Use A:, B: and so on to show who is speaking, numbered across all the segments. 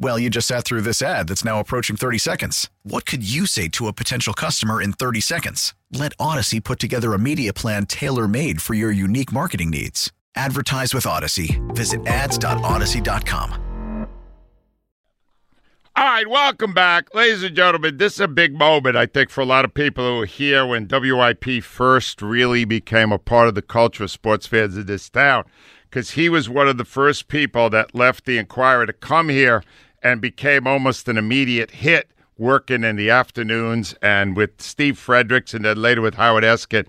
A: Well, you just sat through this ad that's now approaching 30 seconds. What could you say to a potential customer in 30 seconds? Let Audacy put together a media plan tailor made for your unique marketing needs. Advertise with Audacy. Visit ads.audacy.com.
B: All right, welcome back, ladies and gentlemen. This is a big moment, I think, for a lot of people who were here when WIP first really became a part of the culture of sports fans in this town, because he was one of the first people that left the Inquirer to come here and became almost an immediate hit, working in the afternoons and with Steve Fredericks, and then later with Howard Eskin.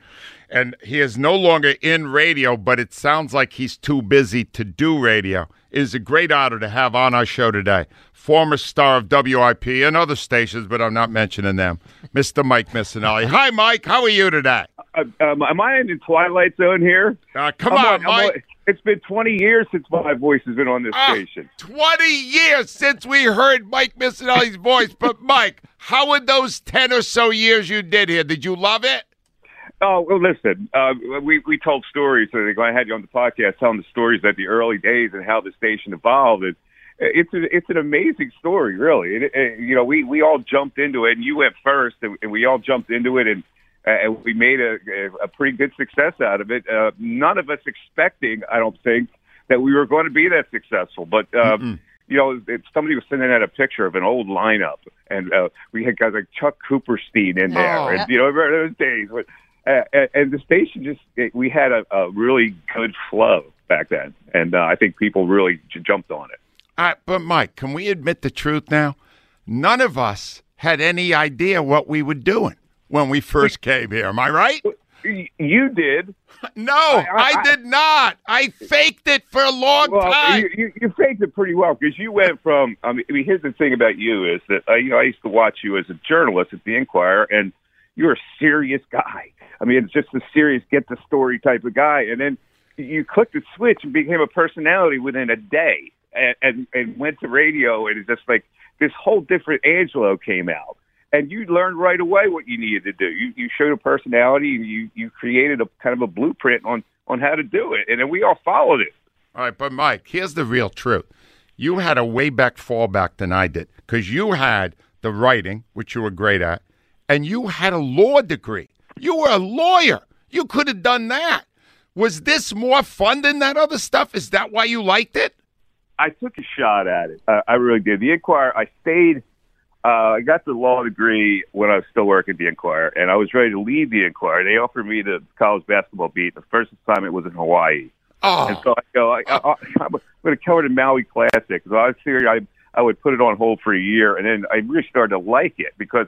B: And he is no longer in radio, but it sounds like he's too busy to do radio. It is a great honor to have on our show today former star of WIP and other stations, but I'm not mentioning them, Mr. Mike Missanelli. Hi, Mike. How are you today?
C: Uh, um, am I in the twilight zone here?
B: Uh, come
C: I'm
B: on,
C: I'm
B: Mike.
C: It's been 20 years since my voice has been on this
B: Ah,
C: station.
B: 20 years since we heard Mike Missanelli's voice. But, Mike, how were those 10 or so years you did here? Did you love it?
C: Oh well, listen. Uh, we we told stories. I had you on the podcast telling the stories at the early days and how the station evolved. And it's a, it's an amazing story, really. It, it, you know, we we all jumped into it, and you went first, and, and we all jumped into it, and uh, and we made a, a pretty good success out of it. Uh, none of us expecting, I don't think, that we were going to be that successful, but. Um, you know, it, somebody was sending out a picture of an old lineup, and uh, we had guys like Chuck Cooperstein in there,
B: Oh.
C: and you know, remember those days. But, uh, and- and the station just it, we had a, a really good flow back then, and uh, I think people really j- jumped on it.
B: All right, but, Mike, can we admit the truth now? None of us had any idea what we were doing when we first came here. Am I right?
C: You did.
B: No, I,
C: I- I-
B: did not. I faked it for a long
C: Well,
B: time.
C: you, you, you faked it pretty well because you went from. I mean, I mean, here's the thing about you is that uh, you know I used to watch you as a journalist at the Inquirer, and you're a serious guy. I mean, it's just a serious, get the story type of guy, and then you clicked the switch and became a personality within a day, and and, and went to radio, and it's just like this whole different Angelo came out. And you learned right away what you needed to do. You you showed a personality, and you you created a kind of a blueprint on on how to do it, and then we all followed it.
B: All right, but Mike, here's the real truth. You had a way back fallback than I did because you had the writing, which you were great at, and you had a law degree. You were a lawyer. You could have done that. Was this more fun than that other stuff? Is that why you liked it?
C: I took a shot at it. Uh, I really did. The Inquirer, I stayed. Uh, I got the law degree when I was still working at the Inquirer, and I was ready to leave the Inquirer. They offered me the college basketball beat. The first assignment was in Hawaii, and
B: Oh,
C: so I go, I, I, I'm going to cover the Maui Classic. So I figured I I would put it on hold for a year, and then I really started to like it because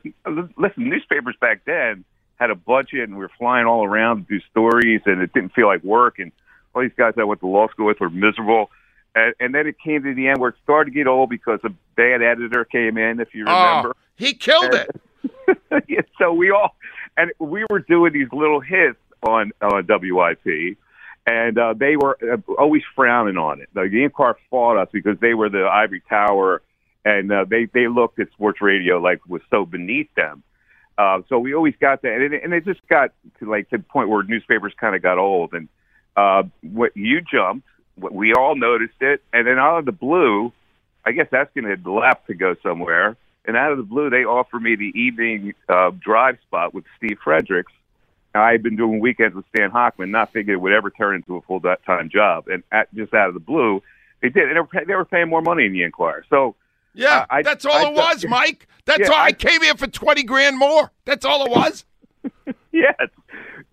C: listen, newspapers back then had a budget, and we were flying all around to do stories, and it didn't feel like work. And all these guys I went to law school with were miserable. And, and then it came to the end where it started to get old because a bad editor came in, if you remember.
B: oh, he killed it.
C: Yeah, so we all, and we were doing these little hits on on WIP, and uh, they were uh, always frowning on it. The Inquirer fought us because they were the ivory tower, and uh, they they looked at sports radio like it was so beneath them. Uh, so we always got that, and it, and it just got to like to the point where newspapers kind of got old, and uh, what you jumped, we all noticed it, and then out of the blue, I guess Eskin had left to go somewhere, and out of the blue, they offered me the evening uh, drive spot with Steve Fredericks. I had been doing weekends with Stan Hockman, not thinking it would ever turn into a full time job, and at, just out of the blue, they did. And they were, pay- they were paying more money in the Inquirer, so.
B: Yeah,
C: I- I-
B: that's all
C: I
B: it was, Mike. That's
C: Yeah,
B: all. I,
C: I-
B: came here for twenty grand more. That's all it was.
C: Yes,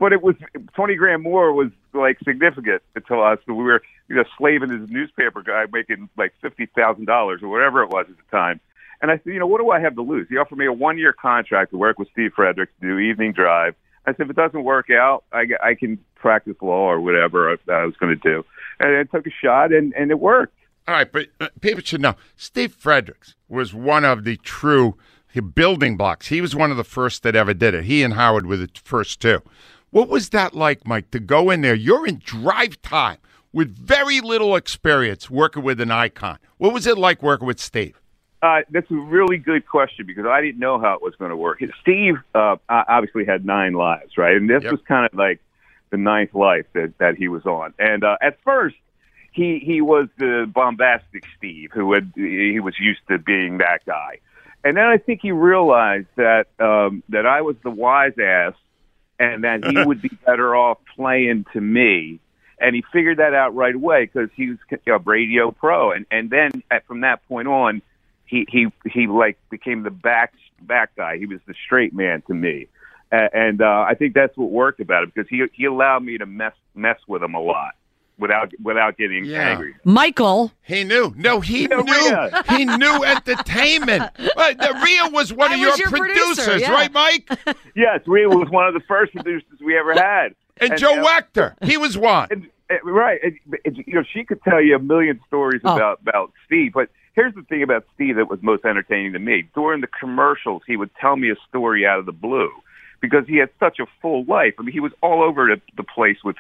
C: but it was twenty grand more was like significant to us. We were you know slaving this newspaper guy making like fifty thousand dollars or whatever it was at the time. And I said, you know, what do I have to lose? He offered me a one year contract to work with Steve Fredericks to do evening drive. I said, if it doesn't work out, I, I can practice law or whatever I, I was going to do. And I took a shot, and, and it worked.
B: All right, but uh, people should know Steve Fredericks was one of the true building blocks. He was one of the first that ever did it. He and Howard were the first two. What was that like, Mike, to go in there? You're in drive time with very little experience working with an icon. What was it like working with Steve?
C: Uh, that's a really good question because I didn't know how it was going to work. Steve uh, obviously had nine lives, right? And this yep. was kind of like the ninth life that, that he was on. And uh, at first, he he was the bombastic Steve who had he was used to being that guy. And then I think he realized that um, that I was the wise ass, and that he would be better off playing to me. And he figured that out right away because he was a radio pro. And and then at, from that point on, he he he like became the back back guy. He was the straight man to me, uh, and uh, I think that's what worked about it because he he allowed me to mess mess with him a lot without without getting yeah. angry.
D: Michael,
B: he knew. No, he knew. he knew entertainment. the Rhea was one
D: I
B: of
D: your,
B: your, producers,
D: producer, yeah.
B: right, Mike?
C: yes, Rhea was one of the first producers we ever had.
B: And, and Joe uh, Wachter, he was one.
C: And, and, right, you know, she could tell you a million stories oh. about about Steve, but here's the thing about Steve that was most entertaining to me. During the commercials, he would tell me a story out of the blue because he had such a full life. I mean, he was all over the, the place with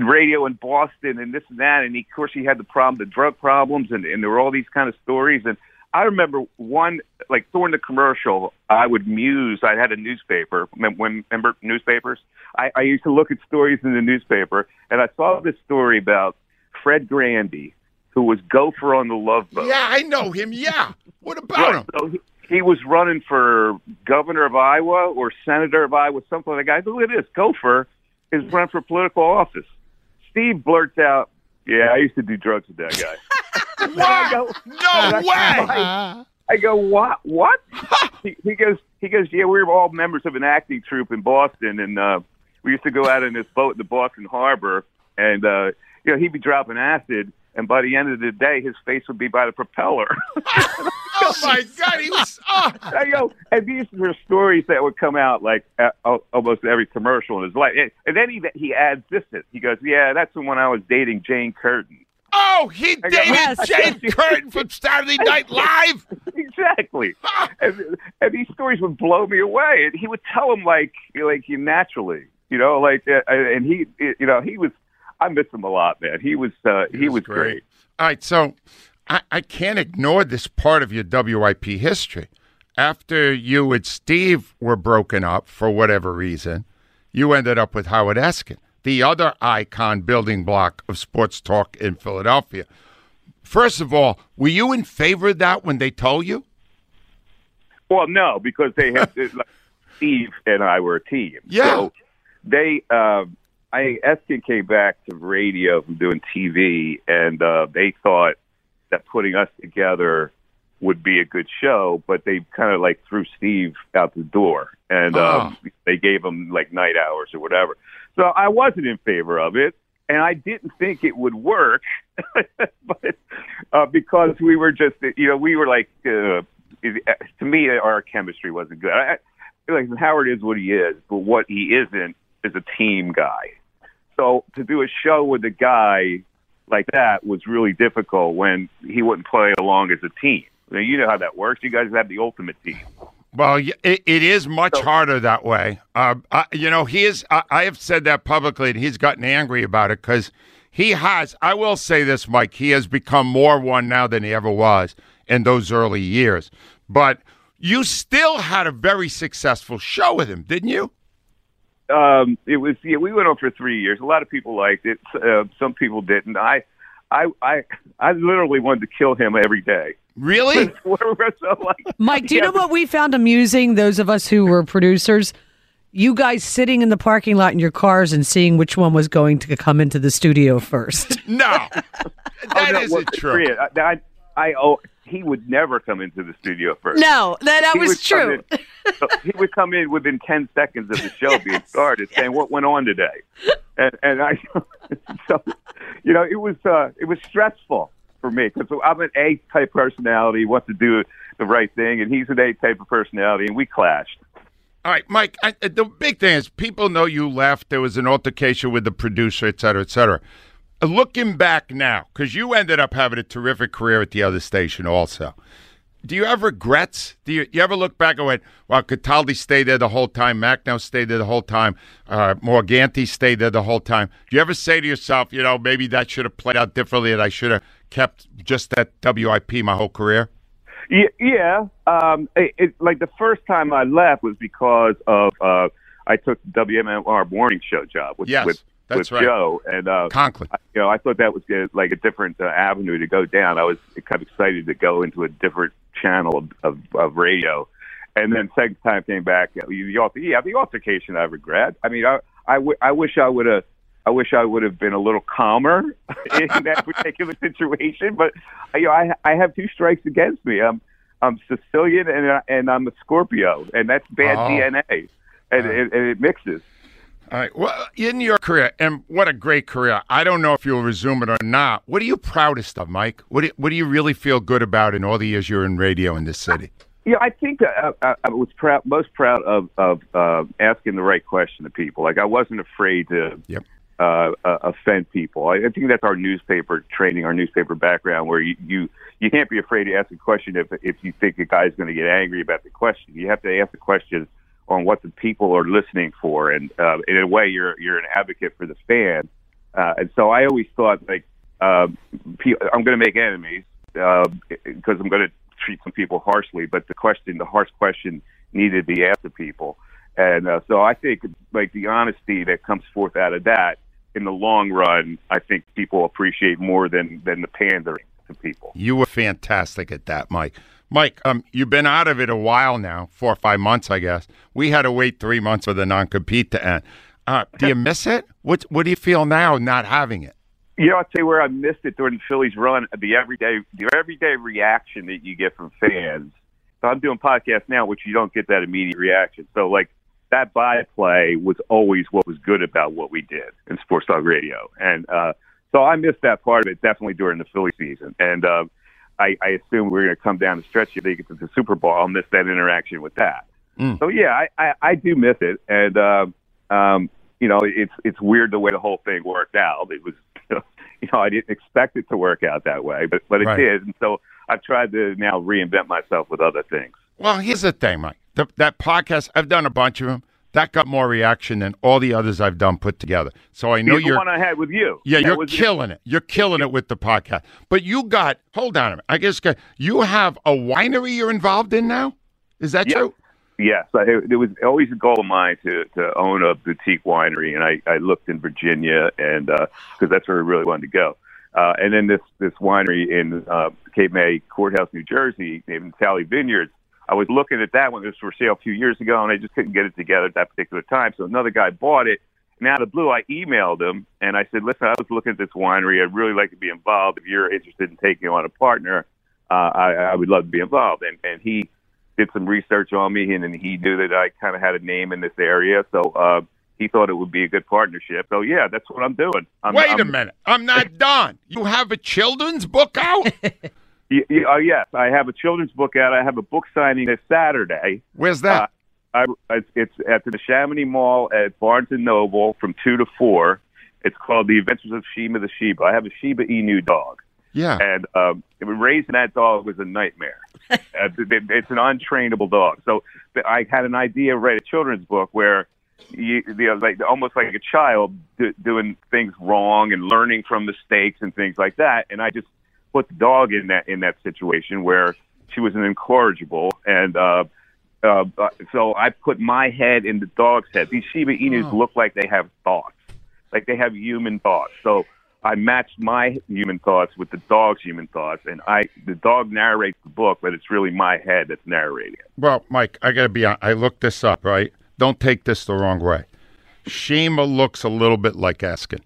C: radio in Boston and this and that. And he, of course, he had the problem, the drug problems, and, and there were all these kind of stories. And I remember one, like during the commercial, I would muse. I had a newspaper. When remember newspapers? I, I used to look at stories in the newspaper, and I saw this story about Fred Grandy, who was Gopher on the Love Boat.
B: Yeah, I know him. Yeah. What about
C: right.
B: him?
C: So he, he was running for governor of Iowa or senator of Iowa, something like that. Look at this. Gopher is running for political office. Steve blurts out, Yeah, I used to do drugs with that guy.
B: what? Go, no way.
C: I, I go, what? What? he, he goes, he goes, yeah, we were all members of an acting troupe in Boston, and uh, we used to go out in this boat in the Boston Harbor, and uh, you know, he'd be dropping acid, and by the end of the day, his face would be by the propeller.
B: oh my God, he was. Oh.
C: I go, and these were stories that would come out like at, almost every commercial in his life. And then he he adds this. He goes, "Yeah, that's when I was dating Jane Curtin."
B: Oh, he dated yes. Jane Curtin from Saturday Night Live.
C: exactly. and, and these stories would blow me away. And he would tell them like like naturally, you know, like uh, and he, you know, he was I miss him a lot, man. He was uh, he, he was, was great. great.
B: All right, so I, I can't ignore this part of your WIP history. After you and Steve were broken up for whatever reason, you ended up with Howard Eskin, the other icon building block of sports talk in Philadelphia. First of all, were you in favor of that when they told you?
C: Well, no, because they had like, Steve and I were a team.
B: Yeah.
C: So they um, I came back to radio from doing TV, and uh, they thought that putting us together would be a good show, but they kind of like threw Steve out the door, and oh. um, they gave him like night hours or whatever. So I wasn't in favor of it, and I didn't think it would work, but uh, because we were just, you know, we were like, uh, to me, our chemistry wasn't good. I, like Howard is what he is, but what he isn't is a team guy. So to do a show with a guy like that was really difficult when he wouldn't play along as a team. I mean, you know how that works. You guys have the ultimate team.
B: Well, it, it is much so, harder that way. Uh, I, you know, he is. I, I have said that publicly, and he's gotten angry about it because he has. I will say this, Mike. He has become more one now than he ever was in those early years. But you still had a very successful show with him, didn't you?
C: Um, it was yeah. We went on for three years. A lot of people liked it. Uh, some people didn't. I, I, I, I literally wanted to kill him every day.
B: Really?
C: so, like,
D: Mike, do you yeah. know what we found amusing? Those of us who were producers, you guys sitting in the parking lot in your cars and seeing which one was going to come into the studio first.
B: no, that
C: oh, no,
B: isn't true.
C: I, I, I, oh, he would never come into the studio first.
D: No, that, that was true.
C: in- so he would come in within ten seconds of the show being started, saying what went on today, and and I, so you know, it was uh, it was stressful for me because I'm an A type personality, wants to do the right thing, and he's an A type of personality, and we clashed.
B: All right, Mike. I, the big thing is people know you left. There was an altercation with the producer, et cetera, et cetera. Looking back now, because you ended up having a terrific career at the other station, also. Do you have regrets? Do you, you ever look back and went, "Well, Cataldi stayed there the whole time. Macnow stayed there the whole time. Uh, Morganti stayed there the whole time." Do you ever say to yourself, "You know, maybe that should have played out differently, and I should have kept just that WIP my whole career"?
C: Yeah, yeah. Um, it, it, like the first time I left was because of uh, I took the WMMR morning show job with
B: Yes,
C: with,
B: that's
C: with
B: right.
C: Joe and uh,
B: Conklin.
C: I- You know, I thought that was uh, like a different uh, avenue to go down. I was kind of excited to go into a different channel of, of, of radio. And then second time came back, uh, the alter- yeah, the altercation I regret. I mean, I I, w- I wish I would have. I wish I would have been a little calmer in that particular situation, but you know, I I have two strikes against me. I'm I'm Sicilian and and I'm a Scorpio, and that's bad
B: Oh.
C: DNA, and, and, and it mixes.
B: All right. Well, in your career, and what a great career. I don't know if you'll resume it or not. What are you proudest of, Mike? What do, you, what do you really feel good about in all the years you're in radio in this city?
C: Yeah, I think uh, I, I was proud, most proud of of uh, asking the right question to people. Like I wasn't afraid to
B: Yep.
C: uh, uh, offend people. I, I think that's our newspaper training, our newspaper background, where you you, you can't be afraid to ask a question if if you think a guy's going to get angry about the question. You have to ask the question on what the people are listening for, and uh, in a way, you're you're an advocate for the fan. Uh, and so I always thought like uh, I'm going to make enemies because I'm going to treat some people harshly, but the question, the harsh question, needed to be asked of people. And uh, so I think like the honesty that comes forth out of that in the long run, I think people appreciate more than than the pandering to people.
B: You were fantastic at that, Mike. Mike, um, you've been out of it a while now, four or five months, I guess. We had to wait three months for the non-compete to end. Uh, do you miss it? What What do you feel now not having it?
C: You know, I'll tell you where I missed it during the Phillies run. The everyday, the everyday reaction that you get from fans. So I'm doing podcasts now, which you don't get that immediate reaction. So like that byplay was always what was good about what we did in Sports Talk Radio, and uh, so I missed that part of it definitely during the Philly season. And uh, I, I assume we're going to come down the stretch if they get to the Super Bowl. I'll miss that interaction with that. So yeah, I, I, I do miss it, and um, um, you know, it's it's weird the way the whole thing worked out. It was, you know, I didn't expect it to work out that way, but but it
B: Right.
C: did, and so I've tried to now reinvent myself with other things.
B: Well, here's the thing, Mike. The, that podcast, I've done a bunch of them. That got more reaction than all the others I've done put together. So I know
C: the
B: you're.
C: The one I had with you.
B: Yeah,
C: That
B: you're killing it. You're killing it with the podcast. But you got, hold on a minute. I guess you have a winery you're involved in now? Is that
C: Yeah.
B: true?
C: Yes, I, it was always a goal of mine to to own a boutique winery, and I, I looked in Virginia, and because that's where I really wanted to go. Uh, and then this this winery in uh, Cape May Courthouse, New Jersey, named Natali Vineyards. I was looking at that one. It was for sale a few years ago, and I just couldn't get it together at that particular time. So another guy bought it. And out of the blue, I emailed him and I said, "Listen, I was looking at this winery. I'd really like to be involved. If you're interested in taking on a partner, uh, I, I would love to be involved." And and he did some research on me, and, and he knew that I kind of had a name in this area, so uh, he thought it would be a good partnership. So yeah, that's what I'm doing. I'm,
B: Wait a
C: I'm-
B: minute. I'm not done. You have a children's book out?
C: Y- y- uh, yes, I have a children's book out. I have a book signing this Saturday.
B: Where's that?
C: I, it's, it's at the Chamonix Mall at Barnes and Noble from two to four. It's called The Adventures of Sheba the Shiba. I have a Shiba Inu dog,
B: yeah.
C: and um, raising that dog was a nightmare. uh, it- it's an untrainable dog. So I had an idea to write a children's book where you, you know, like almost like a child do, doing things wrong and learning from mistakes and things like that. And I just put the dog in that in that situation where she was an incorrigible and. uh uh, so I put my head in the dog's head. These Shiba Inus look like they have thoughts, like they have human thoughts. So I matched my human thoughts with the dog's human thoughts, and I the dog narrates the book, but it's really my head that's narrating it.
B: Well, Mike, I got to be honest. I looked this up, right? Don't take this the wrong way. Sheba looks a little bit like Eskin.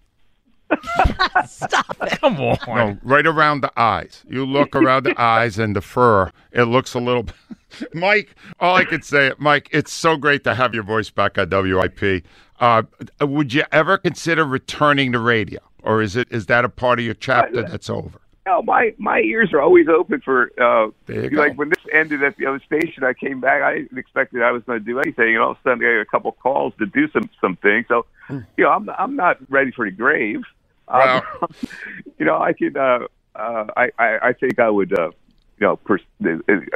D: Stop it.
E: Come on.
B: No, right around the eyes. You look around the eyes and the fur. It looks a little. Mike, all I could say, Mike, it's so great to have your voice back on WIP. Uh, would you ever consider returning to radio, or is it is that a part of your chapter that's over?
C: No, my my ears are always open for. Uh,
B: There you
C: like
B: go.
C: when this ended at the other station, I came back. I didn't expect that I was going to do anything, and all of a sudden I got a couple calls to do some some things. So, you know, I'm I'm not ready for the grave. Um, you know, I could. Uh, uh, I, I I think I would. Uh, you know, pers- uh,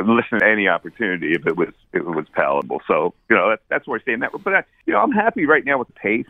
C: listen to any opportunity if it was if it was palatable. So, you know, that, that's where I stand. That, but I, you know, I'm happy right now with the pace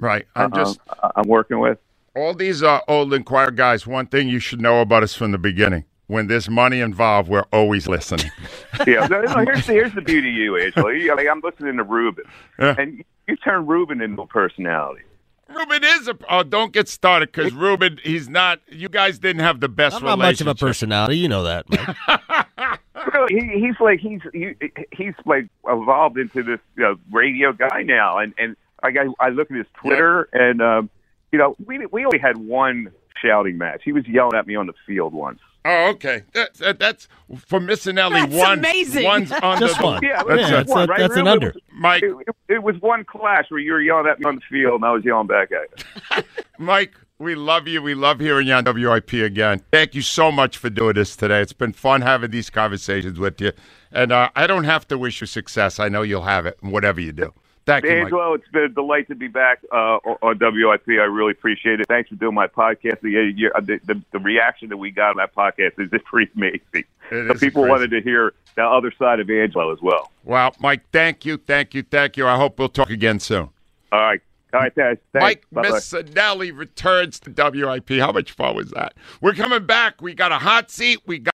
B: Right. I'm
C: uh,
B: just
C: I'm working with.
B: all these uh, old Inquirer guys. One thing you should know about us from the beginning: when there's money involved, we're always listening.
C: yeah, no, no, here's the here's the beauty of you, Angelo. You, like, I'm listening to Ruben,
B: Yeah.
C: and you turn Ruben into a personality.
B: Ruben is a. Oh, don't get started because Ruben, he's not. You guys didn't have the best
E: I'm not much of a personality. You know that. Mike.
C: He, he's like he's he, he's like evolved into this you know, radio guy now, and and like I, I look at his Twitter, and um, you know we we only had one shouting match. He was yelling at me on the field once.
B: Oh, okay. That, that, that's for Missanelli.
D: That's
B: one,
D: amazing.
B: One's under
E: Just
B: the-
E: one.
C: Yeah,
B: That's
E: Yeah,
B: it.
E: that's,
C: one,
E: a-
C: right?
E: that's an
C: Really?
E: under.
B: Mike,
C: It, it, it was one clash where you were yelling at me on the field, and I was yelling back at you.
B: Mike, we love you. We love hearing you on WIP again. Thank you so much for doing this today. It's been fun having these conversations with you. And uh, I don't have to wish you success. I know you'll have it, whatever you do. Thank you,
C: Angelo, it's been a delight to be back uh, on WIP. I really appreciate it. Thanks for doing my podcast. The, the, the, the reaction that we got on that podcast is just pretty amazing. The people
B: crazy.
C: wanted to hear the other side of Angelo as well.
B: Well, Mike, thank you, thank you, thank you. I hope we'll talk again soon.
C: All right. All right, guys. Thanks.
B: Mike
C: Bye-bye.
B: Missanelli returns to WIP. How much fun was that? We're coming back. We got a hot seat. We got.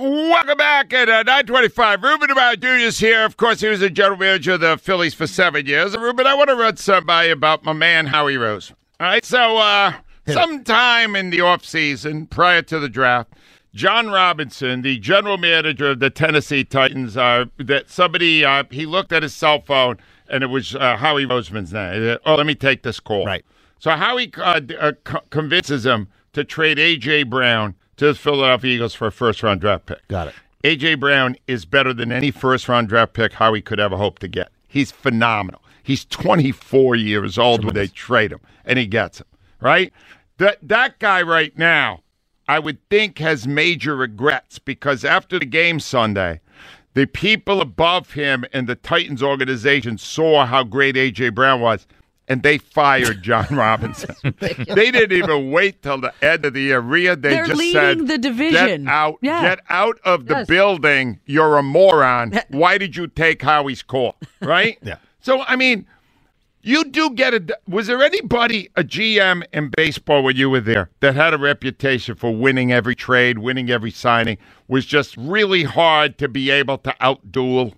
B: Welcome back at uh, 925. Ruben Amaro Jr. is here. Of course, he was the general manager of the Phillies for seven years. Ruben, I want to run somebody about my man, Howie Rose. All right, so uh, sometime in the offseason, prior to the draft, Jon Robinson, the general manager of the Tennessee Titans, uh, that somebody, uh, he looked at his cell phone and it was uh, Howie Roseman's name. Oh, let me take this call.
E: Right.
B: So Howie uh, uh, convinces him to trade A.J. Brown to the Philadelphia Eagles for a first round draft pick.
E: Got it.
B: A.J. Brown is better than any first round draft pick Howie could ever hope to get. He's phenomenal. He's 24 years old when they trade him, and he gets him, right? That, that guy right now, I would think, has major regrets because after the game Sunday, the people above him and the Titans organization saw how great A.J. Brown was, and they fired Jon Robinson. they didn't even wait till the end of the year. Rhea, they
D: They're
B: just
D: leading
B: said,
D: the division.
B: Get out,
D: Yeah.
B: get out of the
D: Yes.
B: building. You're a moron. Why did you take Howie's call? Right?
E: Yeah.
B: So, I mean, You do get a. Was there anybody, a GM in baseball when you were there, that had a reputation for winning every trade, winning every signing, was just really hard to be able to outduel?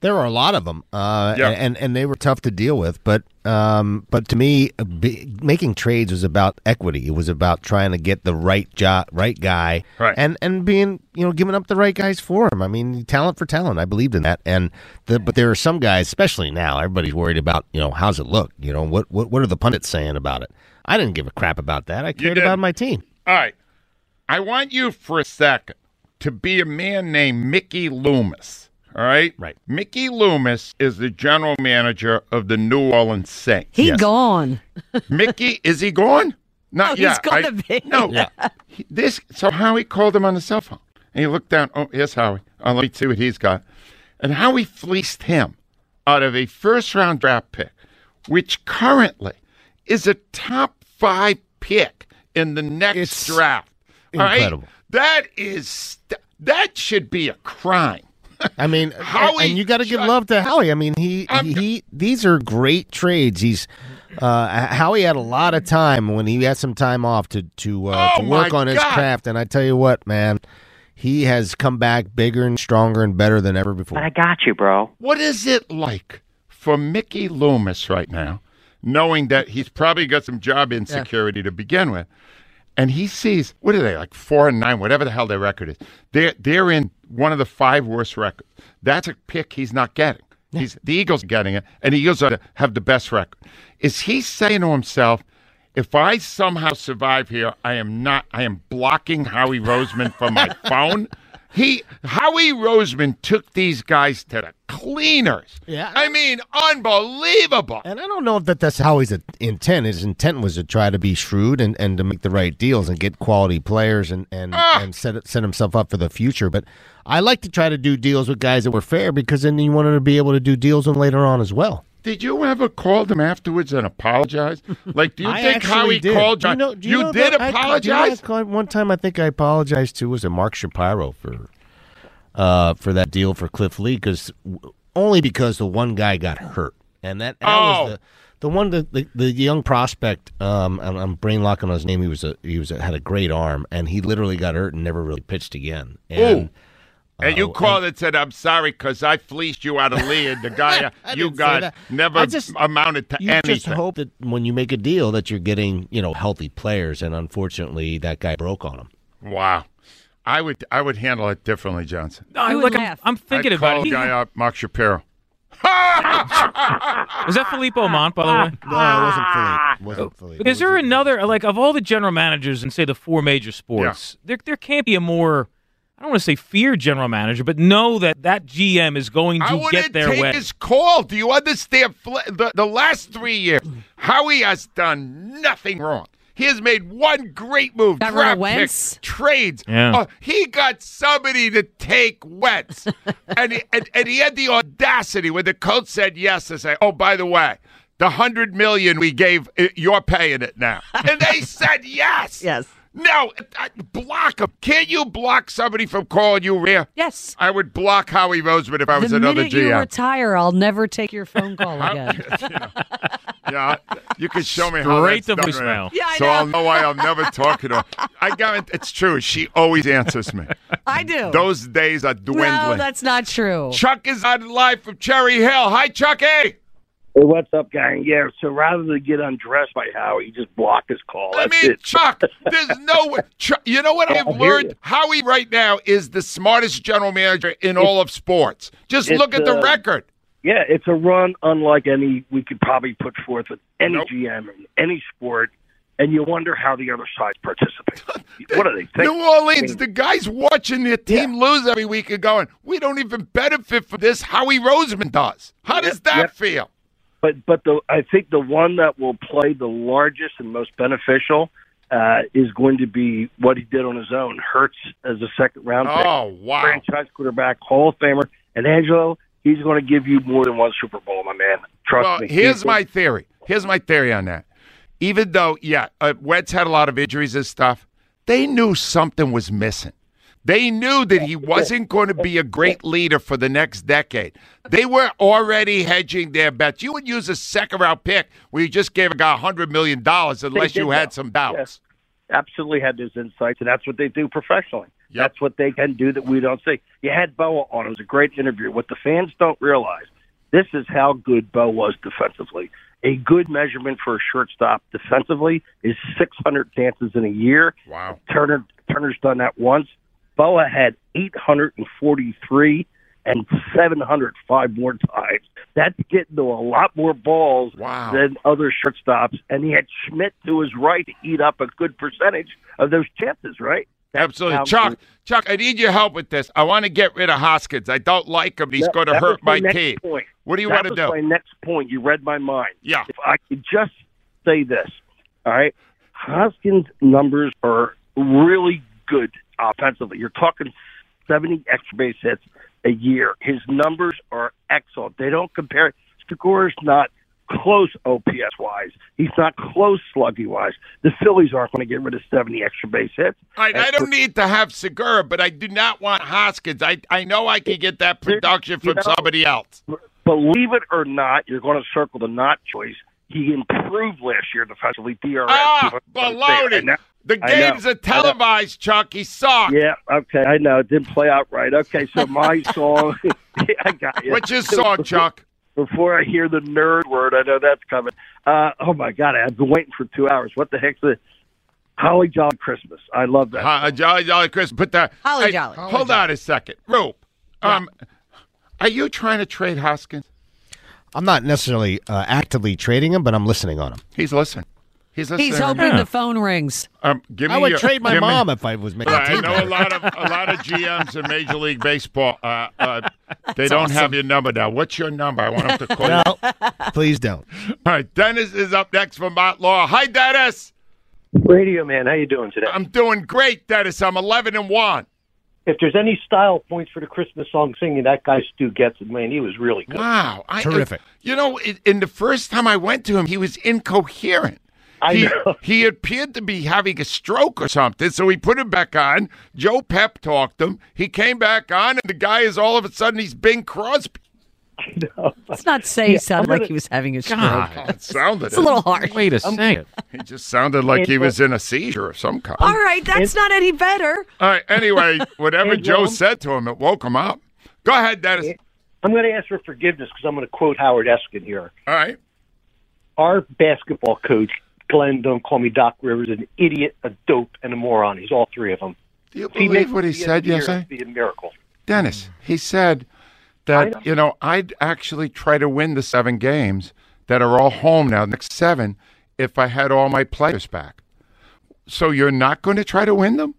E: There were a lot of them, uh,
B: Yeah.
E: and and they were tough to deal with. But um, but to me, bi- making trades was about equity. It was about trying to get the right job, right guy,
B: Right.
E: and and being you know giving up the right guys for him. I mean, talent for talent. I believed in that. And the but there are some guys, especially now, everybody's worried about you know how's it look. You know what what what are the pundits saying about it? I didn't give a crap about that. I cared about my team.
B: All right. I want you for a second to be a man named Mickey Loomis. All right?
E: Right.
B: Mickey Loomis is the general manager of the New Orleans Saints.
D: He
E: Yes.
D: gone.
B: Mickey, is he gone? Not
D: Oh, he's
B: yet.
D: gotta
B: I-
D: be.
B: No. He- This so Howie called him on the cell phone. And he looked down. Oh, here's Howie. Oh, let me see what he's got. And Howie fleeced him out of a first round draft pick, which currently is a top five pick in the next
E: It's
B: draft. All right?
E: incredible.
B: That is st- that should be a crime.
E: I mean,
B: Howie
E: and you got to give love to Howie. I mean, he
B: I'm-
E: he these are great trades. He's uh, Howie had a lot of time when he had some time off to to, uh,
B: Oh,
E: to work
B: my
E: on his
B: God.
E: craft, and I tell you what, man, he has come back bigger and stronger and better than ever before.
C: But I got you, bro.
B: What is it like for Mickey Loomis right now, knowing that he's probably got some job insecurity to begin with, and he sees what are they like four and nine, whatever the hell their record is. They're they're in one of the five worst records. That's a pick he's not getting. He's the Eagles are getting it, and the Eagles are, have the best record. Is he saying to himself? If I somehow survive here, I am not. I am blocking Howie Roseman from my phone. He Howie Roseman took these guys to the cleaners.
E: Yeah.
B: I mean, unbelievable.
E: And I don't know if that that's Howie's intent. His intent was to try to be shrewd and, and to make the right deals and get quality players and and,
B: Ah.
E: and set set himself up for the future. But I like to try to do deals with guys that were fair because then you wanted to be able to do deals with them later on as well.
B: Did you ever call them afterwards and apologize? Like, do you
E: I
B: think
E: actually
B: Howie
E: did.
B: called you?
E: you, know, you, know
B: did
E: I-
B: apologize?
E: do you know I one time, I think I apologized to was it Mark Shapiro for uh, for that deal for Cliff Lee because only because the one guy got hurt and that, that
B: Oh.
E: was the the one the, the, the young prospect. Um, I'm, I'm brain locking on his name. He was a he was a, had a great arm and he literally got hurt and never really pitched again. And,
B: Ooh. And you
E: uh,
B: called and said, "I'm sorry because I fleeced you out of Lee, and the guy you got
E: that.
B: never
E: I just-
B: amounted to
E: you
B: anything."
E: just hope that when you make a deal that you're getting you know healthy players and unfortunately that guy broke on him.
B: wow, I would I would handle it differently, Johnson.
F: No, I,
D: Who would
F: like I'm,
D: laugh?
F: I'm thinking
B: I'd
F: about
B: call
F: it. He-
B: a guy up, Mark Shapiro.
F: was that Phillippe Aumont, by the way?
E: No, it wasn't Phillippe. It wasn't Phillippe.
F: Is there another like of all the general managers in say the four major sports? There there can't be a more I don't want to say fear general manager, but know that that GM is going to
B: wouldn't
F: get their
B: take
F: way.
B: his call. Do you understand? The, the last three years, Howie has done nothing wrong. He has made one great move.
D: Got rid of
B: draft pick, trades.
F: Yeah.
B: Uh, he got somebody to take Wentz, and, he, and and he had the audacity when the coach said yes to say, "Oh, by the way." The hundred million we gave, uh, you're paying it now, and they said yes.
D: Yes.
B: No, block him. Can't you block somebody from calling you Rhea?
D: Yes.
B: I would block Howie Roseman if I was
D: the
B: another
D: minute you retire, I'll never take your phone call again.
B: yeah, you can show me how
F: Straight
B: that's
F: to
B: done right
F: voicemail.
B: now.
D: Yeah, I
B: so
D: know.
B: I'll know why I'm never talking to her. I guarantee it's true. She always answers me.
D: I do.
B: Those days are dwindling.
D: no, that's not true.
B: Chuck is on live from Cherry Hill. Hi, Chucky.
G: Hey, what's up, gang? Yeah, so rather than get undressed by Howie, just block his call.
B: I
G: That's
B: mean,
G: it.
B: Chuck, there's no way. Chuck, you know what
G: I
B: I've learned?
G: you.
B: Howie right now is the smartest general manager in all of sports. Just look at the
G: uh,
B: record.
G: Yeah, it's a run unlike any we could probably put forth with any
B: Nope.
G: GM in any sport, and you wonder how the other sides participate. what are they thinking?
B: New Orleans, the guys watching their team lose every week are going, we don't even benefit from this. Howie Roseman does. How does that
G: yep.
B: feel?
G: But but the I think the one that will play the largest and most beneficial uh, is going to be what he did on his own. Hurts as a second round pick,
B: Oh, wow.
G: franchise quarterback, Hall of Famer, and Angelo. He's going to give you more than one Super Bowl, my man. Trust
B: well,
G: me.
B: here's
G: He's-
B: my theory. Here's my theory on that. Even though, yeah, uh, Wentz had a lot of injuries and stuff, they knew something was missing. They knew that he wasn't going to be a great leader for the next decade. They were already hedging their bets. You would use a second round pick where you just gave a guy $100 million unless you had
G: that.
B: some doubts.
G: absolutely had those insights, and that's what they do professionally. That's what they can do that we don't see. You had Bowa on; it was a great interview. What the fans don't realize, this is how good Bo was defensively. A good measurement for a shortstop defensively is 600 chances in a year.
B: Wow.
G: Turner Turner's done that once. Bowa had 843 and 705 more times. That's getting to a lot more balls
B: Wow.
G: than other shortstops. And he had Schmidt to his right to eat up a good percentage of those chances, right? That's
B: Absolutely. Chuck, Chuck, I need your help with this. I want to get rid of Hoskins. I don't like him. He's
G: That-
B: going to hurt
G: my
B: my team.
G: Point.
B: What do you
G: That
B: want to do?
G: My next point. You read my mind.
B: Yeah.
G: If I could just say this, all right, Hoskins' numbers are really good offensively. You're talking 70 extra base hits a year. His numbers are excellent. They don't compare. Segura's not close OPS wise. He's not close sluggy wise. The Phillies aren't going to get rid of 70 extra base hits.
B: All right, I don't need to have Segura, but I do not want Hoskins. I, I know I can get that production
G: You
B: from
G: know-
B: somebody else.
G: Believe it or not, you're going to circle the not choice. He improved last year defensively. DRS.
B: Ah,
G: 200. I
B: baloney.
G: know.
B: The games are televised, Chuck. He sucked.
G: Yeah, okay, I know. It didn't play out right. Okay, so my song. I got you.
B: What's your song, Chuck?
G: Before I hear the nerd word, I know that's coming. Uh, oh, my God, I've been waiting for two hours. What the heck's the Holly Jolly Christmas? I love that.
B: Uh, Jolly Jolly Chris, put that.
D: Holly
B: Hey,
D: Jolly.
B: Hold on a second, Rope. Um, are you trying to trade Hoskins?
E: I'm not necessarily uh, actively trading him, but I'm listening on him.
B: He's listening. He's listening.
D: He's hoping the phone rings.
B: Um, give me
E: I would
B: your-
E: trade my
B: give me-
E: mom if I was making.
B: Right, I
E: a
B: know a lot of a lot of GMs in Major League Baseball. Uh, uh, they don't have your number now. What's your number? I want them to call you.
E: No, please don't.
B: All right, Dennis is up next from Mount Laurel. Hi, Dennis.
H: Radio man, how you doing today?
B: I'm doing great, Dennis. I'm 11 and one.
H: If there's any style points for the Christmas song singing, that guy Stu gets it. Man, he was really good.
B: Wow, I,
E: Terrific.
B: you know, in, in the first time I went to him, he was incoherent.
H: I
B: he,
H: know.
B: he appeared to be having a stroke or something, so we put him back on. Joe Pep talked him. He came back on, and the guy is all of a sudden he's Bing Crosby.
D: Let's not say he
H: Yeah,
D: sounded
H: I'm
D: like he was having a stroke.
B: God, it sounded.
D: It's a little harsh.
F: Way to say it.
B: He just sounded like he was in a seizure of some kind.
D: All right, that's not any better.
B: All right. Anyway, whatever Joe said to him, it woke him up. Go ahead, Dennis.
H: I'm going to ask for forgiveness because I'm going to quote Howard Eskin here.
B: All right.
H: Our basketball coach, Glenn, don't call me Doc Rivers, an idiot, a dope, and a moron. He's all three of them.
B: Do you
H: he
B: believe what he
H: it to the
B: said yesterday?
H: Be a miracle.
B: Dennis, he said
H: I know.
B: that, you know, I'd actually try to win the seven games that are all home now, next seven, if I had all my players back. So you're not going to try to win them?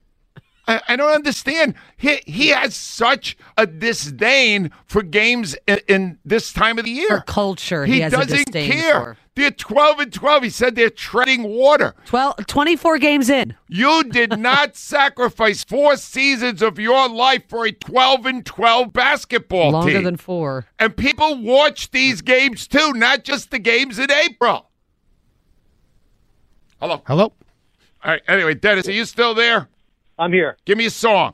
B: I, I don't understand. He he has such a disdain for games in, in this time of the year.
D: For culture, he, has
B: doesn't
D: disdain
B: care.
D: for.
B: They're 12 and 12. He said they're treading water.
D: 12, 24 games in.
B: You did not sacrifice four seasons of your life for a 12 and 12 basketball
D: Longer
B: team.
D: than four.
B: and people watch these games too, not just the games in April. Hello.
E: Hello.
B: All right. Anyway, Dennis, are you still there?
H: I'm here.
B: Give me a song.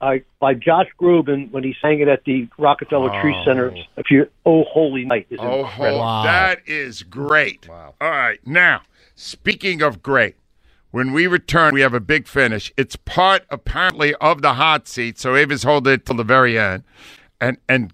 H: I, by Josh Groban when he sang it at the Rockefeller Tree oh. Center. If you, oh holy night, is
B: Oh,
H: incredible.
B: that is great. Wow. All right. Now, speaking of great, when we return, we have a big finish. It's part apparently of the hot seat, so Ava's holding it till the very end. And and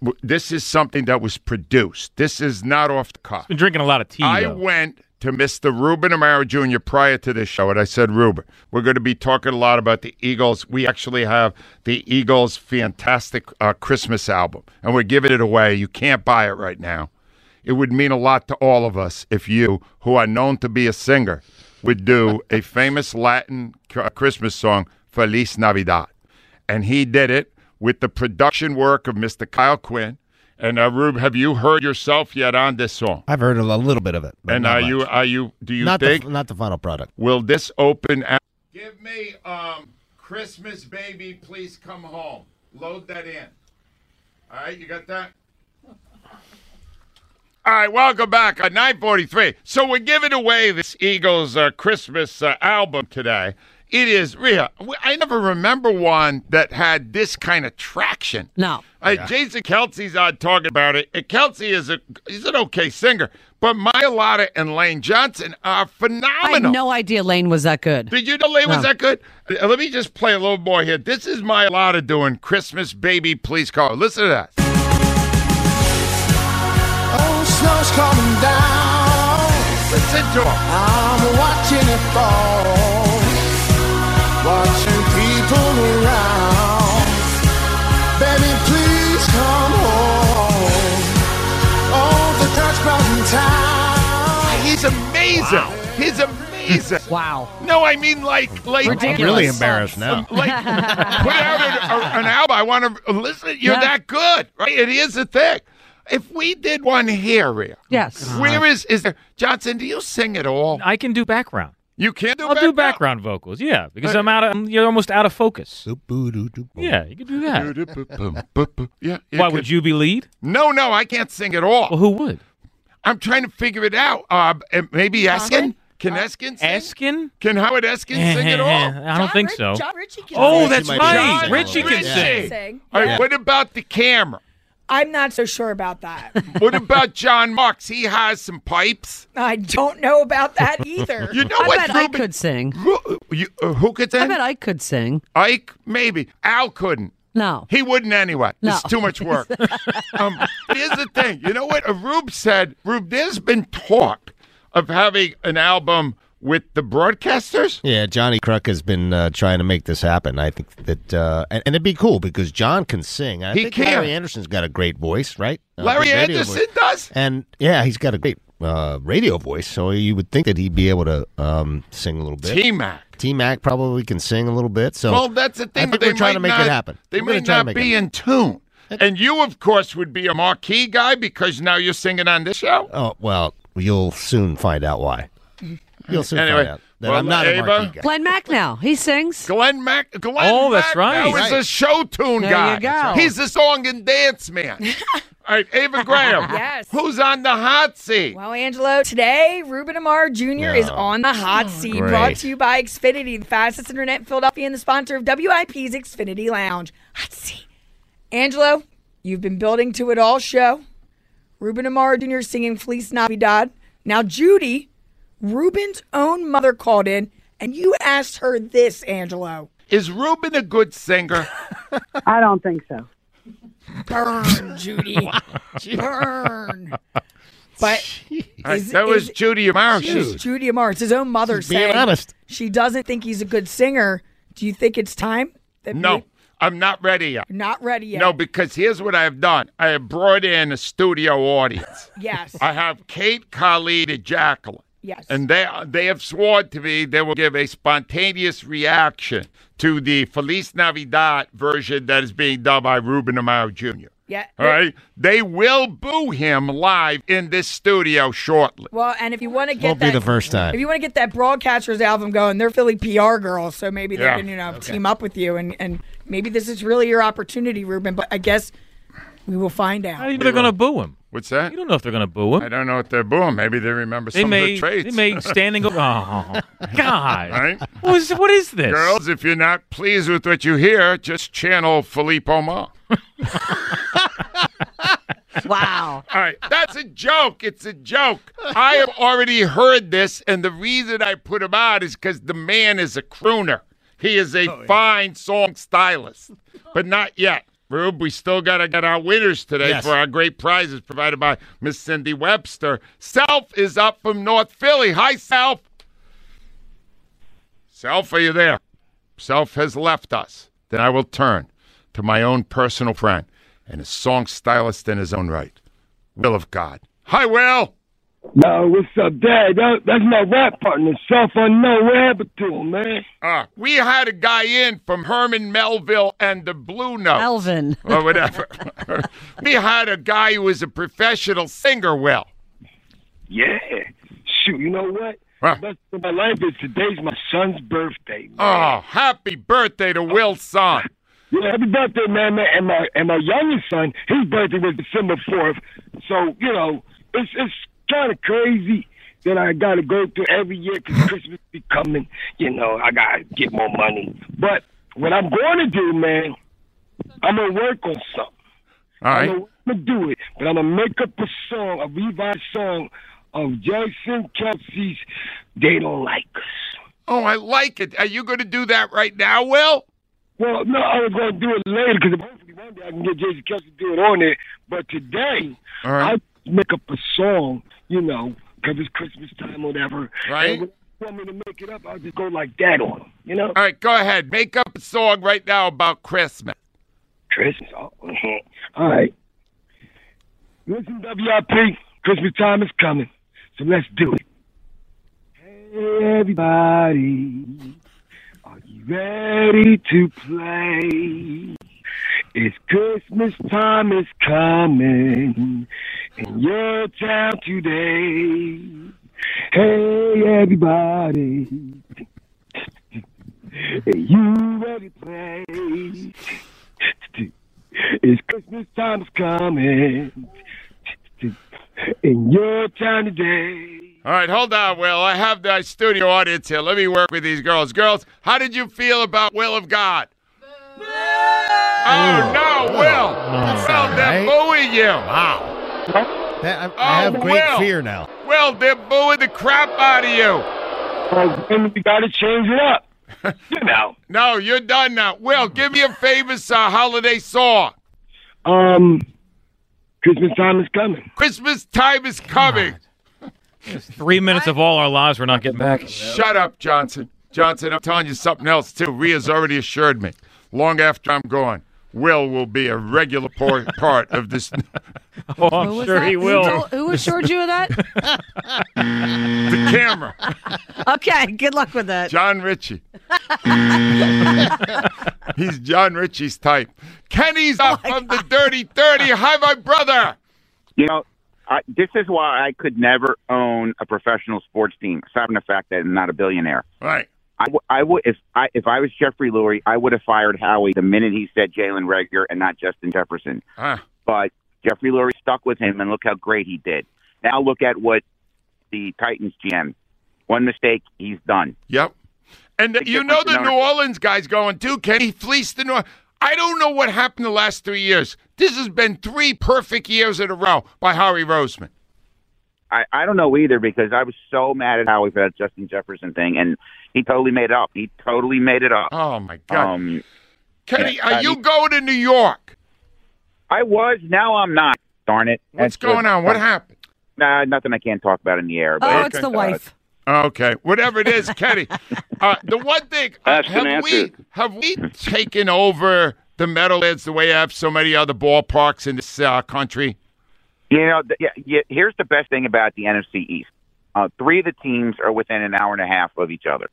B: w- this is something that was produced. This is not off the cuff.
F: Been drinking a lot of tea.
B: I
F: though.
B: went to Mr. Ruben Amaro Jr. prior to this show, and I said, Ruben, we're going to be talking a lot about the Eagles. We actually have the Eagles' fantastic uh, Christmas album, and we're giving it away. You can't buy it right now. It would mean a lot to all of us if you, who are known to be a singer, would do a famous Latin Christmas song, Feliz Navidad. And he did it with the production work of Mr. Kyle Quinn. And uh, Rube, have you heard yourself yet on this song?
E: I've heard a, a little bit of it. but
B: And
E: not
B: are you are you do you
E: not
B: think
E: the, not the final product?
B: will this open? a- Give me um Christmas baby, please come home. Load that in. All right, you got that. All right, welcome back at 943. So we're giving away this Eagles uh, Christmas uh, album today. It is real. I never remember one that had this kind of traction.
D: No.
B: Uh, Jason Kelce's on talking about it. And Kelsey is a he's an okay singer, but Mailata and Lane Johnson are phenomenal.
D: I had no idea Lane was that good.
B: Did you know Lane was that good? Uh, Let me just play a little more here. This is Mailata doing "Christmas Baby, Please Call." Listen to that.
I: Oh, snow's coming down.
B: Listen to him.
I: I'm watching it fall. Watching people around. Baby, please come home. Oh, the Dutch bells town.
B: He's amazing. He's amazing.
D: wow.
B: No, I mean like like
E: I'm really embarrassed now.
B: Um, like put out an, an album. I want to listen. You're
D: Yeah.
B: that good, right? It is a thing. If we did one here, Rhea,
D: Yes.
B: where is is there Johnson? Do you sing at all?
F: I can do background.
B: You can't do.
F: I'll do background vocals. Yeah, because I'm out of. You're almost out of focus. Yeah, you can do that.
B: Yeah.
F: Why would you be lead?
B: No, no, I can't sing at all.
F: Well, who would?
B: I'm trying to figure it out. Uh, uh, maybe Eskin. Can Eskin sing?
F: Eskin?
B: Can Howard Eskin sing at all?
F: I don't think so.
J: Jon Ritchie can
F: Oh,
J: sing.
F: that's
E: She might be
F: right.
E: singing a Ritchie
F: can
E: bit.
F: sing.
J: Sing.
B: All right,
J: Yeah.
B: what about the camera?
J: I'm not so sure about that.
B: What about Jon Marks? He has some pipes.
J: I don't know about that either.
B: You know
D: I
B: what?
D: bet I could sing.
B: Who, you, uh, who could
D: I
B: sing?
D: bet I could sing.
B: Ike, maybe. Al couldn't.
D: No.
B: He wouldn't anyway.
D: No.
B: It's too much work. um, here's the thing. You know what? Rube said, Rube, there's been talk of having an album with the broadcasters.
E: Yeah, Johnny Kruk has been uh, trying to make this happen. I think that, uh, and, and it'd be cool because John can sing. I
B: He
E: think
B: can.
E: Larry Andersen's got a great voice, right? Uh,
B: Larry Andersen
E: voice.
B: does.
E: and yeah, he's got a great uh, radio voice. So you would think that he'd be able to um, sing a little bit.
B: T Mac.
E: T Mac probably can sing a little bit. So
B: well, that's the thing.
E: I
B: but
E: think
B: they
E: we're trying to make
B: not,
E: it happen.
B: They
E: We're
B: may not be in tune. And you, of course, would be a marquee guy because now you're singing on this show.
E: Oh well, you'll soon find out why. You'll soon
B: Anyway,
E: find out that
B: well,
E: I'm not a
B: Ava?
E: marquee guy.
D: Glenn Mack now. He sings.
B: Glenn Mac. Glenn
F: Oh, that's
B: Mac
F: right.
B: Now is
E: Right.
B: a show tune
D: There
B: guy.
D: you go. Right.
B: He's a song and dance man. All right, Ava Graham.
J: Yes.
B: Who's on the hot seat?
J: Well, Angelo, today Ruben Amaro Jr. is
E: Oh,
J: on the hot oh, seat,
E: great.
J: brought to you by Xfinity, the fastest internet in Philadelphia and the sponsor of WIP's Xfinity Lounge. Hot seat. Angelo, you've been building to it all show. Ruben Amaro Jr. singing Feliz Navidad. Now, Judy, Ruben's own mother called in, and you asked her this, Angelo.
B: Is Ruben a good singer?
K: I don't think so.
J: Burn, Judy. Burn. But Is-
B: that was
J: is-
B: Judy Amaro.
J: It's
B: She's-
J: Judy Amaro. It's his own mother
E: She's being honest.
J: she doesn't think he's a good singer. Do you think it's time? That
B: No,
J: we-
B: I'm not ready yet.
J: not ready yet.
B: No, because here's what I've done. I have brought in a studio audience.
J: Yes.
B: I have Kate, Khalid, and Jacqueline.
J: Yes.
B: And they they have sworn to me they will give a spontaneous reaction to the Feliz Navidad version that is being done by Ruben Amaro Jr.
J: yeah.
B: All right? They will boo him live in this studio shortly.
J: Well, and if you want to get
E: Won't
J: that,
E: be the first time.
J: If you want to get that Broadcasters album going, they're Philly PR girls, so maybe they
B: Yeah.
J: can you know team up with you, and and maybe this is really your opportunity, Ruben. But I guess we will find
F: How
J: out.
F: do you they're going to boo him?
B: What's that?
F: You don't know if they're going to boo him.
B: I don't know if they're booing. Maybe they remember
F: They
B: some
F: may,
B: of the traits.
F: they may standing. over. Oh, God!
B: Right?
F: What is, what is this?
B: Girls, if you're not pleased with what you hear, just channel Phillippe Aumont.
D: Wow.
B: All right, that's a joke. It's a joke. I have already heard this, and the reason I put him out is because the man is a crooner. He is a oh, fine song stylist, but not yet. Rube, we still got to get our winners today
E: Yes.
B: for our great prizes provided by Miss Cindy Webster. Self is up from North Philly. Hi, Self. Self, are you there? Self has left us. Then I will turn to my own personal friend and a song stylist in his own right, Will of God. Hi, Will.
L: No, what's up, Dad? That, that's my rap partner, Self Unknown. What happened to him, man?
B: Uh, we had a guy in from Herman Melville and the Blue Notes.
D: Elvin.
B: Or whatever. we had a guy who was a professional singer, Will.
L: Yeah. Shoot, you know what?
B: Huh.
L: Best of my life is today's my son's birthday. Man.
B: Oh, happy birthday to Will's son.
L: Yeah, happy birthday, man, man. And my and my youngest son, his birthday was December fourth. So you know, it's it's kind of crazy that I got to go through every year because Christmas be coming. You know, I got to get more money. But what I'm going to do, man, I'm going to work on something.
B: All right.
L: I'm going to do it, but I'm going to make up a song, a revised song of Jason Kelce's They Don't Like Us.
B: Oh, I like it. Are you going to do that right now, Will?
L: Well, no, I was going to do it later because hopefully one day I can get Jason Kelce to do it on there. But today,
B: right.
L: I make up a song, you know, because it's Christmas time or whatever.
B: Right.
L: And want me to make it up, I'll just go like that on them, you know?
B: All right, go ahead. Make up a song right now about Christmas.
L: Christmas. Oh, all right. Listen, WIP, Christmas time is coming, so let's do it. Hey, everybody, are you ready to play? It's Christmas time is coming in your town today. Hey, everybody, are you ready to play? It's Christmas time is coming in your town today.
B: All right, hold on, Will. I have the studio audience here. Let me work with these girls. Girls, how did you feel about Will of God? Oh, no, Will. Will, they're booing you.
E: Wow. That, I,
B: Oh,
E: have great
B: Will.
E: fear now.
B: Will, they're booing the crap out of you.
L: Well, then we got to change it up. you know.
B: No, you're done now. Will, give me a famous uh, holiday song.
L: Um, Christmas time is coming.
B: Christmas time is coming.
F: Three minutes of all our lives we're not getting back.
B: Shut up, Johnson. Johnson, I'm telling you something else, too. Rhea's already assured me. Long after I'm gone, Will will be a regular por- part of this.
F: Oh, I'm
D: was
F: sure
D: that?
F: he
D: Who
F: will.
D: told- Who assured you of that?
B: the camera.
D: okay, good luck with that.
B: Jon Ritchie. He's Jon Ritchie's type. Kenny's oh up from the Dirty 30. Hi, my brother.
M: You know, I, this is why I could never own a professional sports team, aside from the fact that I'm not a billionaire.
B: Right.
M: I, w- I would if I if I was Jeffrey Lurie, I would have fired Howie the minute he said Jalen Reagor and not Justin Jefferson.
B: Ah.
M: But Jeffrey Lurie stuck with him, and look how great he did. Now look at what the Titans GM. One mistake, he's done.
B: Yep. And you know the New Orleans guy's going too. Can He fleeced the New. I don't know what happened the last three years. This has been three perfect years in a row by Harry Roseman.
M: I, I don't know either because I was so mad at Howie for that Justin Jefferson thing, and he totally made it up. He totally made it up.
B: Oh my God,
M: um,
B: Kenny,
M: yeah,
B: are
M: I
B: you
M: mean-
B: going to New York?
M: I was. Now I'm not. Darn it.
B: What's
M: That's
B: going
M: just-
B: on? What happened?
M: Nah, nothing I can't talk about in the air. But
D: Oh, it's the wife.
B: Okay, whatever it is, Kenny. Uh, the one thing uh,
M: Asked and
B: have we have we taken over the Meadowlands the way I have so many other ballparks in this uh, country?
M: You know, th- yeah, yeah, here's the best thing about the NFC East. Uh, three of the teams are within an hour and a half of each other,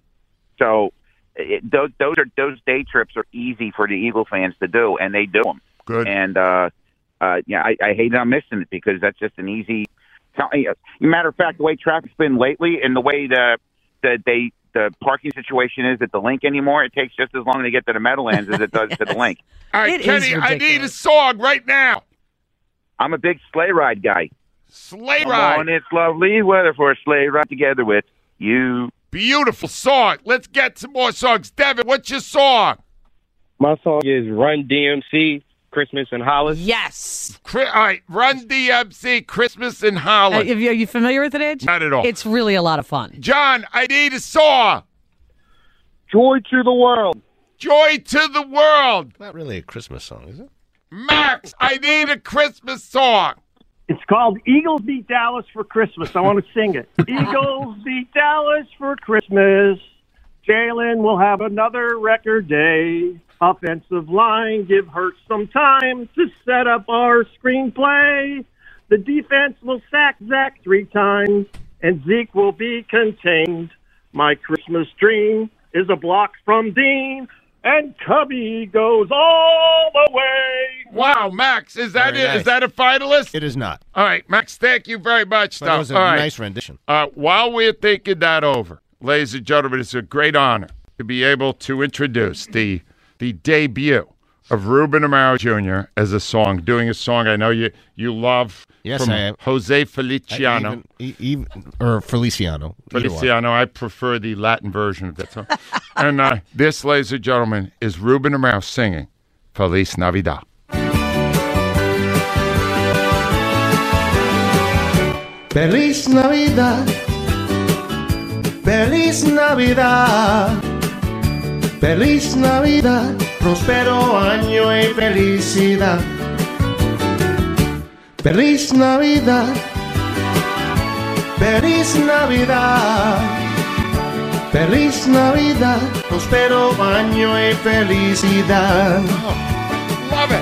M: so it, those those are those day trips are easy for the Eagle fans to do, and they do them.
B: Good.
M: And uh, uh, yeah, I, I hate I'm missing it because that's just an easy. Matter of fact, the way traffic's been lately, and the way the the they the parking situation is at the link anymore, it takes just as long to get to the Meadowlands as it does to the link.
B: All right, Kenny, I need a song right now.
M: I'm a big sleigh ride guy.
B: Sleigh
M: Come
B: ride.
M: on, it's lovely weather for a sleigh ride together with you.
B: Beautiful song. Let's get some more songs. Devin, what's your song?
H: My song is Run DMC, Christmas in Hollis.
D: Yes.
B: Cri- All right, Run DMC, Christmas in
D: Uh, are, you, are you familiar with it, Edge?
B: Not at all.
D: It's really a lot of fun.
B: John, I need a song.
L: Joy to the world.
B: Joy to the world.
E: Not really a Christmas song, is it?
B: Max, I need a Christmas song.
H: It's called Eagles Beat Dallas for Christmas. I want to sing it. Eagles beat Dallas for Christmas. Jalen will have another record day. Offensive line, give Hurts some time to set up our screenplay. The defense will sack Zach three times, and Zeke will be contained. My Christmas dream is a block from Dean, and Cubby goes all the way.
B: Wow, Max, is that
E: Very
B: it? Is
E: nice.
B: that a finalist?
E: It is not.
B: All right, Max, thank you very much. That
E: was a
B: All right.
E: nice rendition.
B: Uh, while we're thinking that over, ladies and gentlemen, it's a great honor to be able to introduce the the debut of Ruben Amaro Jr. as a song, doing a song I know you you love
E: Yes,
B: from
E: I am.
B: Jose Feliciano.
E: Even, even, or Feliciano. either one.
B: Feliciano, I prefer the Latin version of that song. and uh, this, ladies and gentlemen, is Ruben Amaro singing Feliz Navidad.
I: Feliz Navidad, feliz Navidad, feliz Navidad, próspero año y felicidad. Feliz Navidad, feliz Navidad, feliz Navidad, próspero año y felicidad.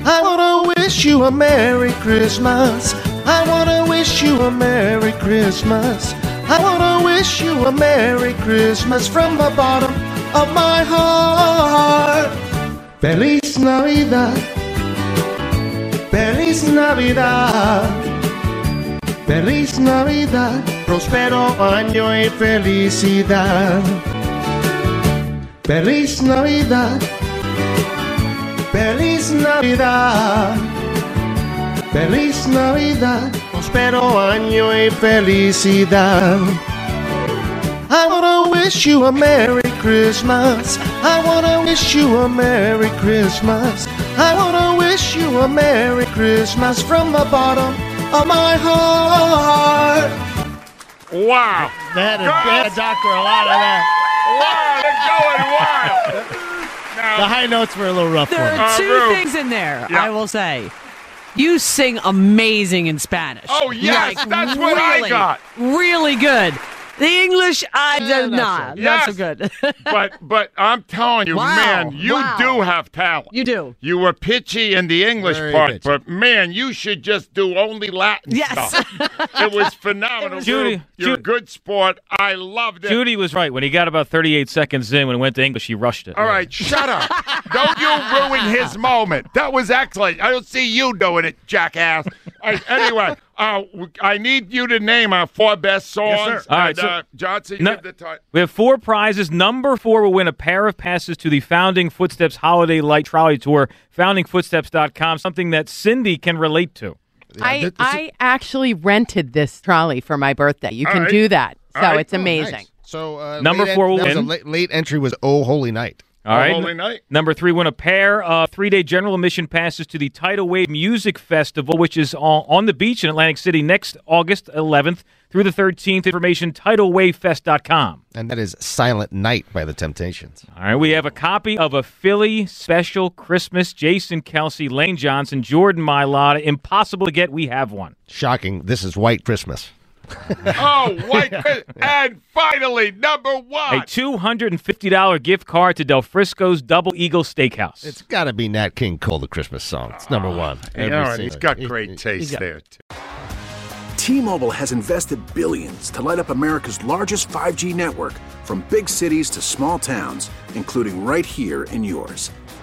I: I wanna wish you a Merry Christmas. I wanna wish you a Merry Christmas. I wanna wish you a Merry Christmas from the bottom of my heart. Feliz Navidad. Feliz Navidad. Feliz Navidad. Próspero año y felicidad. Feliz Navidad. Feliz Navidad. Feliz Navidad. Próspero año y felicidad. I wanna wish you a Merry Christmas. I wanna wish you a Merry Christmas. I wanna wish you a Merry Christmas from the bottom of my heart.
B: Wow.
E: That, that doctor, a lot of that.
B: Wow, they're going wild.
E: The high notes were a little rough
D: There
E: for
D: are two uh,
B: Ruth.
D: things in there,
B: Yeah.
D: I will say. You sing amazing in Spanish.
B: Oh, yes, that's what I got.
D: Really good. The English, I
E: Yeah,
D: do
E: not
D: not.
E: so-
D: Not so
B: Yes.
D: good.
B: but but I'm telling you,
D: Wow.
B: man, you
D: Wow.
B: do have talent.
D: you do.
B: You were pitchy in the English
E: Very
B: part,
E: pitchy.
B: but man, you should just do only Latin
D: Yes.
B: stuff. it was phenomenal.
F: Judy,
B: Ruth. you're a
F: Ju-
B: good sport. I loved it.
F: Judy was right. When he got about 38 seconds in, when it went to English, he rushed it.
B: All right, shut up. don't you ruin his moment. That was excellent. I don't see you doing it, jackass. All right, anyway, uh, I need you to name our four best songs.
F: sir. All right,
B: And,
F: so-
B: uh, Johnson,
F: No-
B: give the time.
F: We have four prizes. Number four will win a pair of passes to the Founding Footsteps Holiday Light Trolley Tour, foundingfootsteps.com, something that Cindy can relate to.
N: I, I actually rented this trolley for my birthday. You
E: All
N: can
E: right.
N: do that. So
E: All right.
N: it's
E: Oh,
N: amazing.
E: nice. So uh,
F: Number
E: late
F: four will
E: that was a
F: win.
E: late, late entry was Oh Holy Night.
F: All right.
B: Holy night.
F: Number three, win a pair of three day general admission passes to the Tidal Wave Music Festival, which is on, on the beach in Atlantic City next August 11th through the 13th. Information tidalwavefest.com.
E: And that is Silent Night by the Temptations.
F: All right, we have a copy of a Philly special Christmas. Jason Kelce, Lane Johnson, Jordan Mailata. Impossible to get. We have one.
E: Shocking. This is White Christmas.
B: Oh, white Chris- and finally, number one.
F: A $250 gift card to Del Frisco's Double Eagle Steakhouse.
E: It's got to be Nat King Cole, the Christmas song. It's number one.
B: Oh,
E: you
B: know, he's got great taste
E: got-
B: there. Too.
O: T-Mobile has invested billions to light up America's largest 5G network from big cities to small towns, including right here in yours.